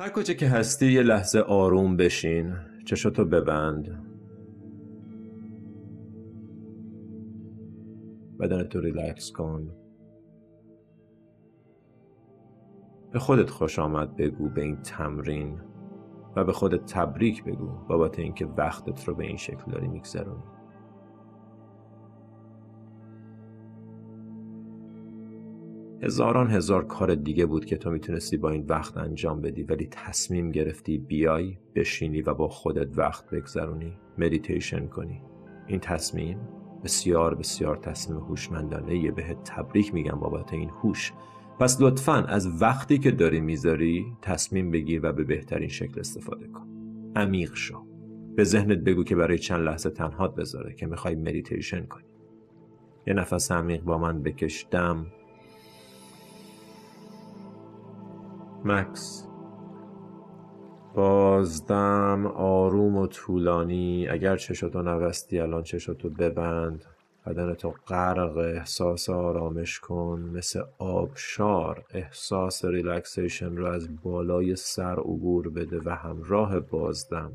هر کجا که هستی یه لحظه آروم بشین. چشاتو ببند. بدنتو ریلکس کن. به خودت خوش آمد بگو به این تمرین و به خودت تبریک بگو بابت اینکه وقتت رو به این شکل داری میگذرونی. هزاران هزار کار دیگه بود که تو می‌تونستی با این وقت انجام بدی ولی تصمیم گرفتی بیای بشینی و با خودت وقت بگذرونی مدیتیشن کنی. این تصمیم بسیار بسیار تصمیم هوشمندانه یه بهت تبریک میگم بابت این هوش. پس لطفا از وقتی که داری می‌ذاری تصمیم بگیر و به بهترین شکل استفاده کن. عمیق شو. به ذهنت بگو که برای چند لحظه تنهات بذاره که می‌خوای مدیتیشن کنی. یه نفس عمیق با من بکش. دم. مکس. بازدم آروم و طولانی. اگر چشاتو نوستی الان چشاتو ببند. بدنتو غرق احساس آرامش کن. مثل آبشار احساس ریلکسیشن رو از بالای سر عبور بده و همراه بازدم.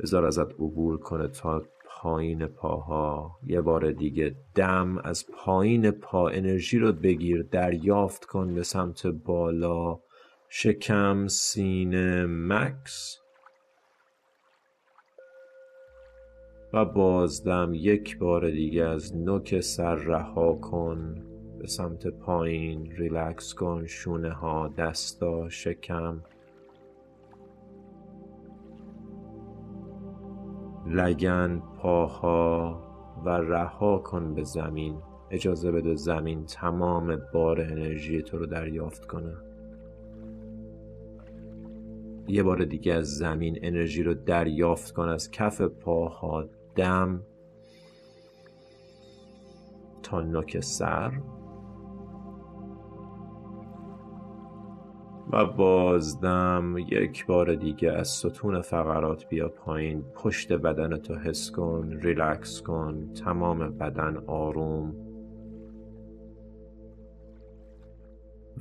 بذار ازت عبور کنه تا پایین پاها. یه بار دیگه دم از پایین پا انرژی رو بگیر دریافت کن به سمت بالا. شکم سینه مکس. و بازدم یک بار دیگه از نوک سر رها کن. به سمت پایین ریلکس کن شونه ها دستا شکم. لگن پاها و رها کن به زمین. اجازه بده زمین تمام بار انرژی تو رو دریافت کنه. یه بار دیگه از زمین انرژی رو دریافت کن. از کف پاها دم تا نوک سر. و بازدم یک بار دیگه از ستون فقرات بیا پایین. پشت بدن تو حس کن ریلکس کن. تمام بدن آروم.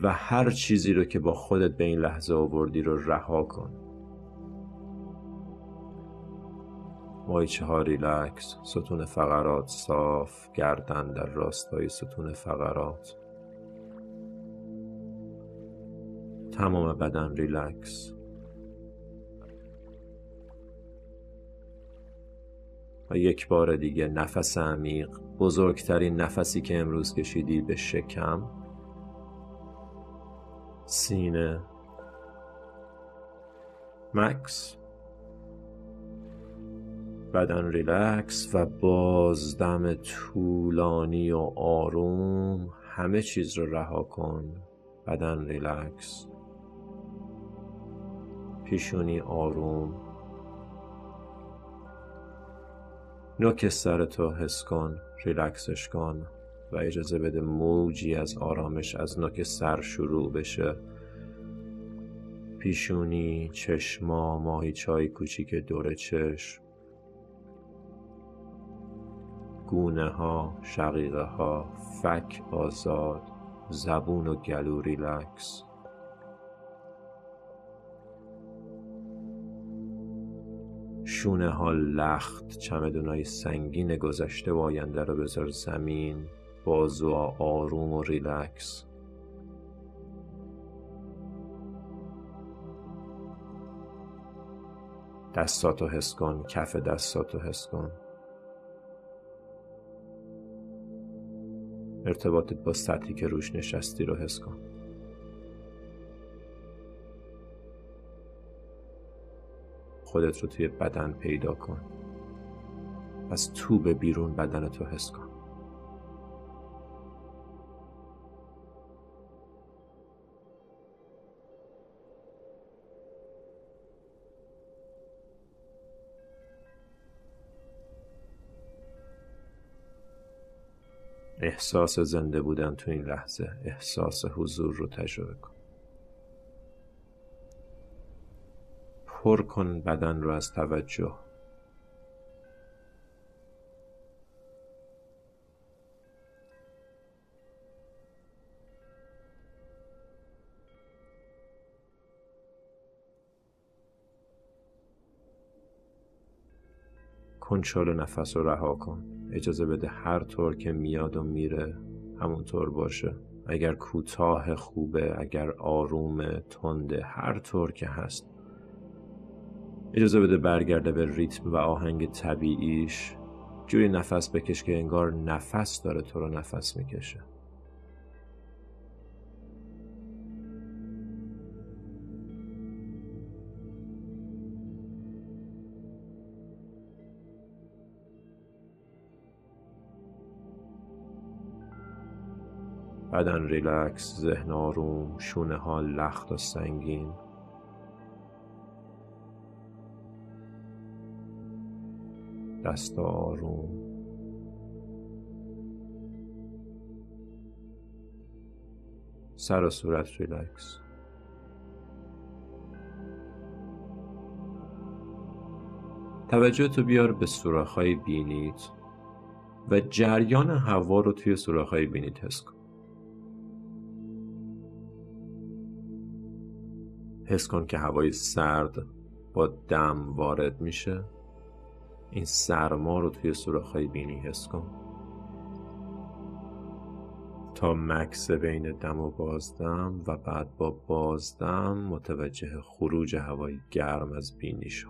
و هر چیزی رو که با خودت به این لحظه آوردی رو رها کن. ماهیچه ها ریلکس. ستون فقرات صاف گردن در راستای ستون فقرات. تمام بدن ریلکس. و یک بار دیگه نفس عمیق بزرگترین نفسی که امروز کشیدی به شکم. سینه. مکث. بدن ریلکس و بازدم طولانی و آروم. همه چیز رو رها کن. بدن ریلکس. پیشونی آروم. نوک سرتو حس کن ریلکسش کن و اجازه بده موجی از آرامش از نوک سر شروع بشه. پیشونی چشما ماهیچای کوچیک دور چشم. گونه ها شقیقه ها فک آزاد زبون و گلو ریلکس. شونه ها لخت چمدونای سنگین گذشته و آینده رو بذار زمین بازو آروم و ریلکس. دستاتو حس کن کف دستاتو حس کن. ارتباطت با سطحی که روش نشستی رو حس کن. خودت رو توی بدن پیدا کن. از تو به بیرون بدنتو حس کن. احساس زنده بودن تو این لحظه احساس حضور رو تجربه کن. پر کن بدن رو از توجه. کنترل نفس رو رها کن. اجازه بده هر طور که میاد و میره همون طور باشه. اگر کوتاه خوبه اگر آروم تنده هر طور که هست. اجازه بده برگرده به ریتم و آهنگ طبیعیش. جوری نفس بکش که انگار نفس داره تو رو نفس می‌کشه. بدن ریلکس ذهن آروم شونه ها لخت و سنگین. دست آروم سر و صورت ریلکس. توجه تو بیار به سوراخ‌های بینیت و جریان هوا رو توی سوراخ‌های بینیت حس کن. حس کن که هوای سرد با دم وارد میشه. این سرما رو توی سوراخ‌های بینی حس کن. تا مکس بین دم و بازدم و بعد با بازدم متوجه خروج هوای گرم از بینی شو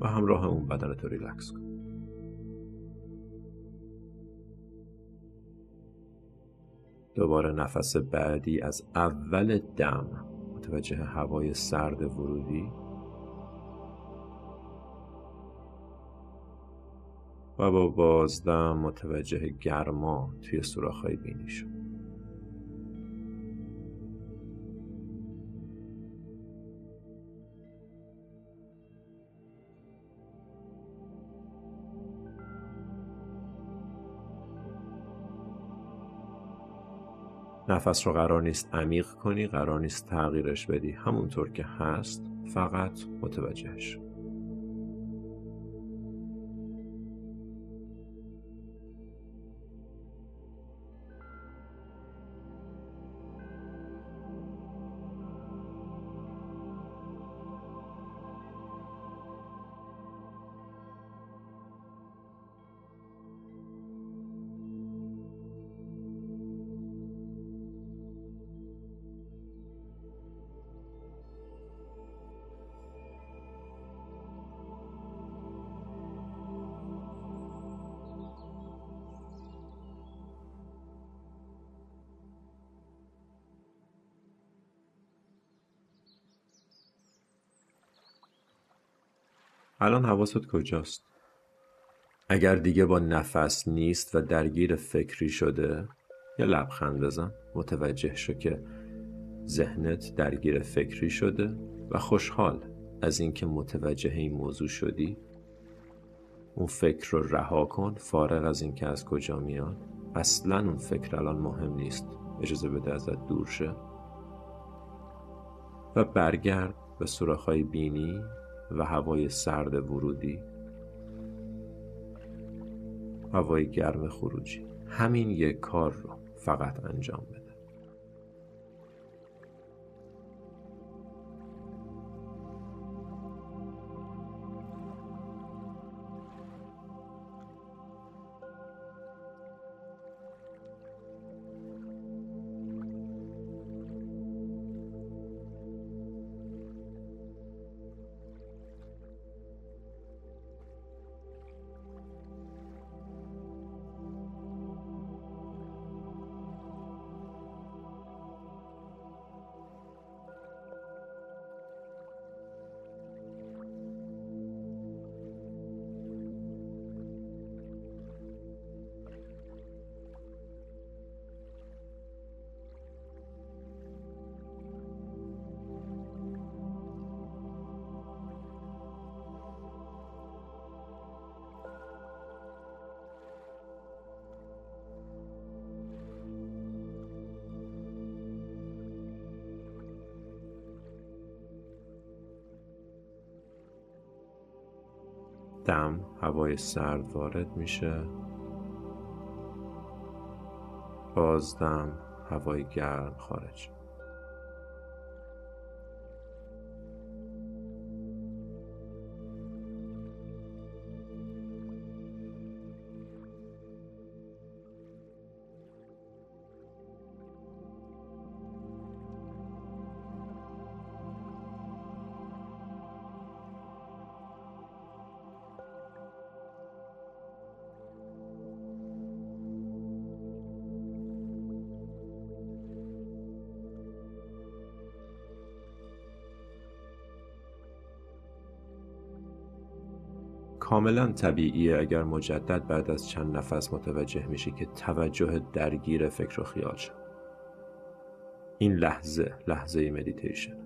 و همراه اون بدن تو ریلکس کن. دوباره نفس بعدی از اول دم متوجه هوای سرد ورودی و با بازدم متوجه گرما توی سوراخ‌های بینی شد. نفس رو قرار نیست عمیق کنی قرار نیست تغییرش بدی. همونطور که هست فقط متوجهش. الان حواست کجاست؟ اگر دیگه با نفس نیست و درگیر فکری شده یا لبخند بزن. متوجه شو که ذهنت درگیر فکری شده و خوشحال از اینکه متوجه این موضوع شدی. اون فکر رو رها کن فارغ از اینکه از کجا میاد. اصلا اون فکر الان مهم نیست. اجازه بده ازت دور شه. و برگرد به سوراخ‌های بینی. و هوای سرد ورودی. هوای گرم خروجی. همین یک کار رو فقط انجام بده. دم هوای سرد وارد میشه. بازدم هوای گرم خارج. کاملا طبیعیه اگر مجدد بعد از چند نفس متوجه میشی که توجه درگیر فکر و خیال شد. این لحظه لحظه مدیتیشن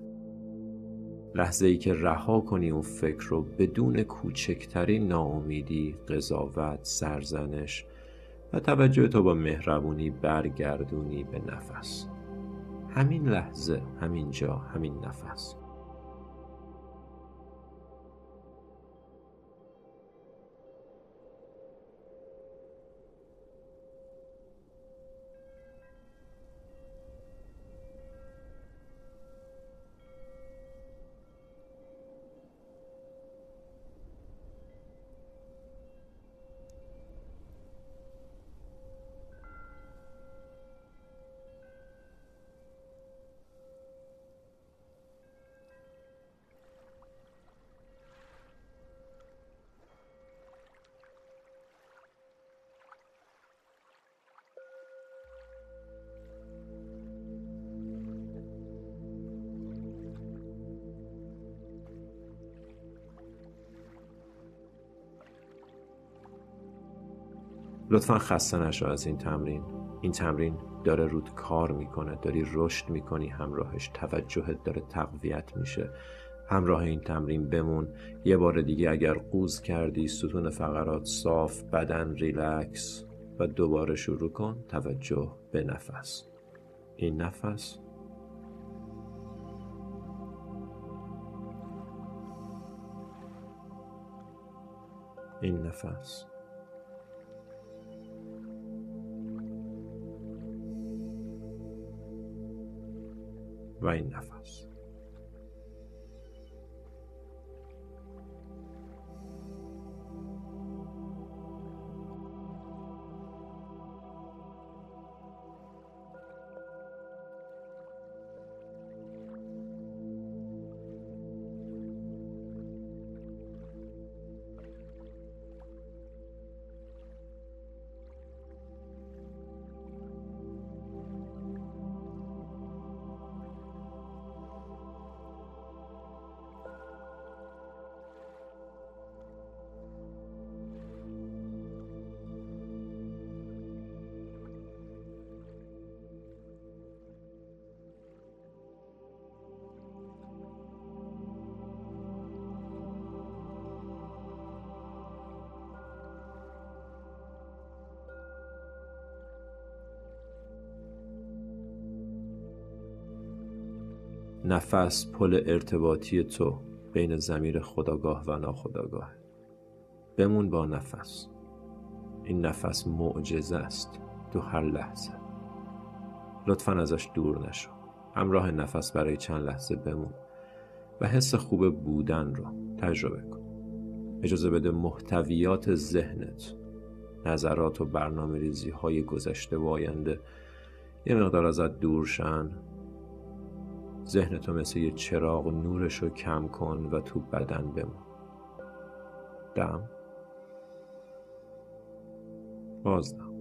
لحظه ای که رها کنی اون فکر رو بدون کوچکترین ناامیدی، قضاوت، سرزنش و توجه تو با مهربونی برگردونی به نفس. همین لحظه، همین جا، همین نفس. لطفا خسته نشو از این تمرین. این تمرین داره رود کار می‌کنه داری رشد می‌کنی همراهش توجهت داره تقویت میشه. همراه این تمرین بمون. یه بار دیگه اگر قوز کردی ستون فقرات صاف بدن ریلکس و دوباره شروع کن توجه به نفس. این نفس این نفس و این نفس. نفس پل ارتباطی تو بین زمیر خداگاه و ناخداگاه. بمون با نفس. این نفس معجزه است. تو هر لحظه. لطفا ازش دور نشو. همراه نفس برای چند لحظه بمون و حس خوب بودن رو تجربه کن. اجازه بده محتویات ذهنت نظرات و برنامه ریزی های گذشته و آینده یه مقدار ازت دور شن. ذهن تو مثل یه چراغ نورش رو کم کن و تو بدن بمون. دم؟ بازدم.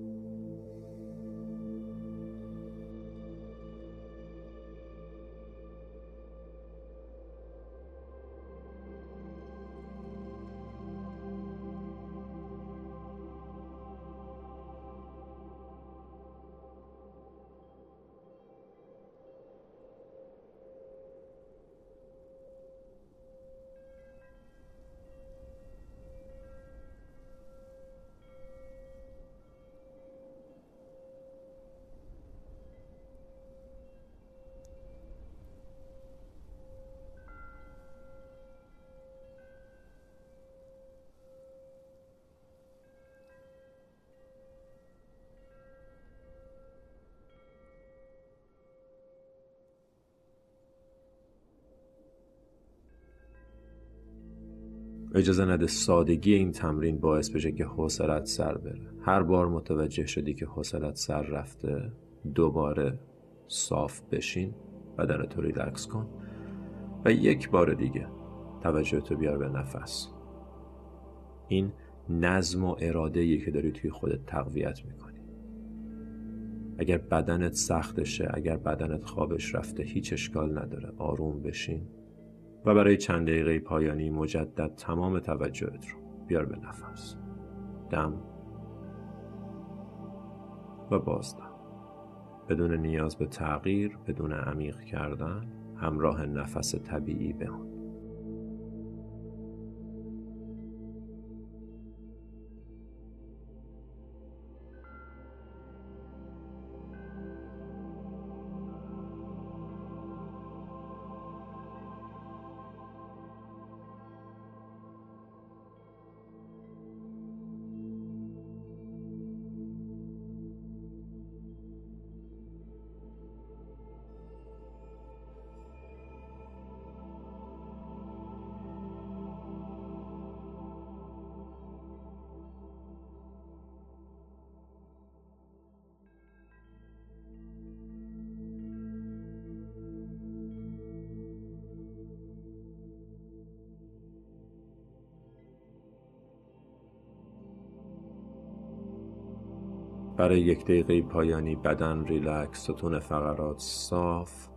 اجازه نده سادگی این تمرین باعث بشه که حوصلت سر بره. هر بار متوجه شدی که حوصلت سر رفته دوباره صاف بشین بدن تو ریلکس کن. و یک بار دیگه توجه تو بیار به نفس. این نظم و اراده که داری توی خودت تقویت می‌کنی. اگر بدنت سختشه اگر بدنت خوابش رفته هیچ اشکال نداره. آروم بشین. و برای چند دقیقه پایانی مجدد تمام توجهت رو بیار به نفس. دم و بازدم. بدون نیاز به تغییر بدون عمیق کردن همراه نفس طبیعی بمون. برای یک دقیقه پایانی بدن ریلکس ستون فقرات صاف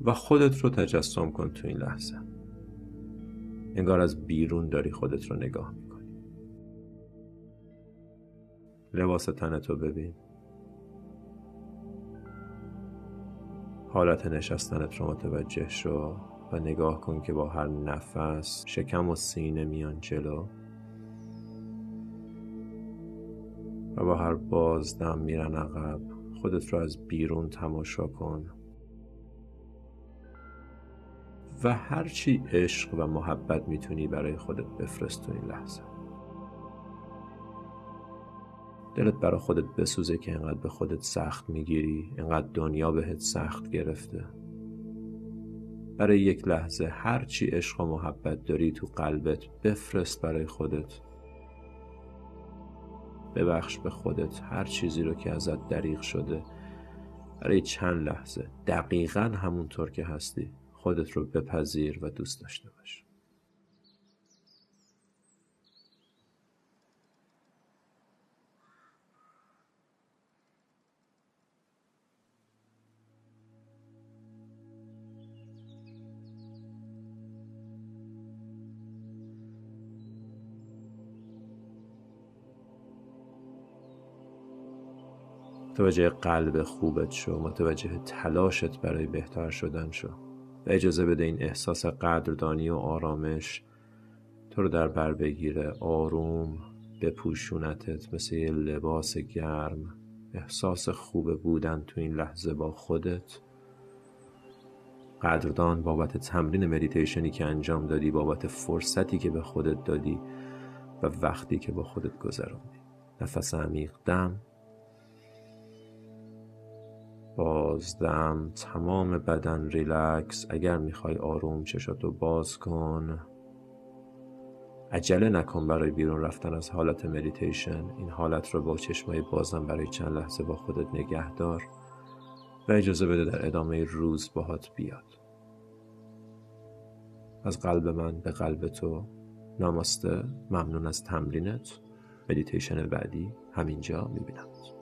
و خودت رو تجسم کن تو این لحظه. انگار از بیرون داری خودت رو نگاه می‌کنی. لباس تنتو ببین. حالت نشستنت رو متوجه شو و نگاه کن که با هر نفس شکم و سینه میان جلو. و با هر بازدم میرن عقب خودت رو از بیرون تماشا کن. و هرچی عشق و محبت می‌تونی برای خودت بفرست تو این لحظه. دلت برای خودت بسوزه که انقدر به خودت سخت می‌گیری انقدر دنیا بهت سخت گرفته. برای یک لحظه هرچی عشق و محبت داری تو قلبت بفرست برای خودت. ببخش به خودت هر چیزی رو که ازت دریغ شده. برای چند لحظه. دقیقا همونطور که هستی. خودت رو بپذیر و دوست داشته باش. متوجه قلب خوبت شو متوجه تلاشت برای بهتر شدن شو. و اجازه بده این احساس قدردانی و آرامش تو رو در بر بگیره. آروم بپوشونتت مثل یه لباس گرم. احساس خوب بودن تو این لحظه با خودت. قدردان بابت تمرین مدیتیشنی که انجام دادی بابت فرصتی که به خودت دادی و وقتی که با خودت گذراندی نفس عمیق دم. بازدم. تمام بدن ریلکس. اگر می‌خوای آروم چشاتو باز کن. عجله نکن برای بیرون رفتن از حالت مدیتیشن. این حالت رو با چشمای بازم برای چند لحظه با خودت نگه دار و اجازه بده در ادامه روز باهات بیاد. از قلب من به قلب تو. ناماسته. ممنون از تمرینت. مدیتیشن بعدی. همینجا میبینمت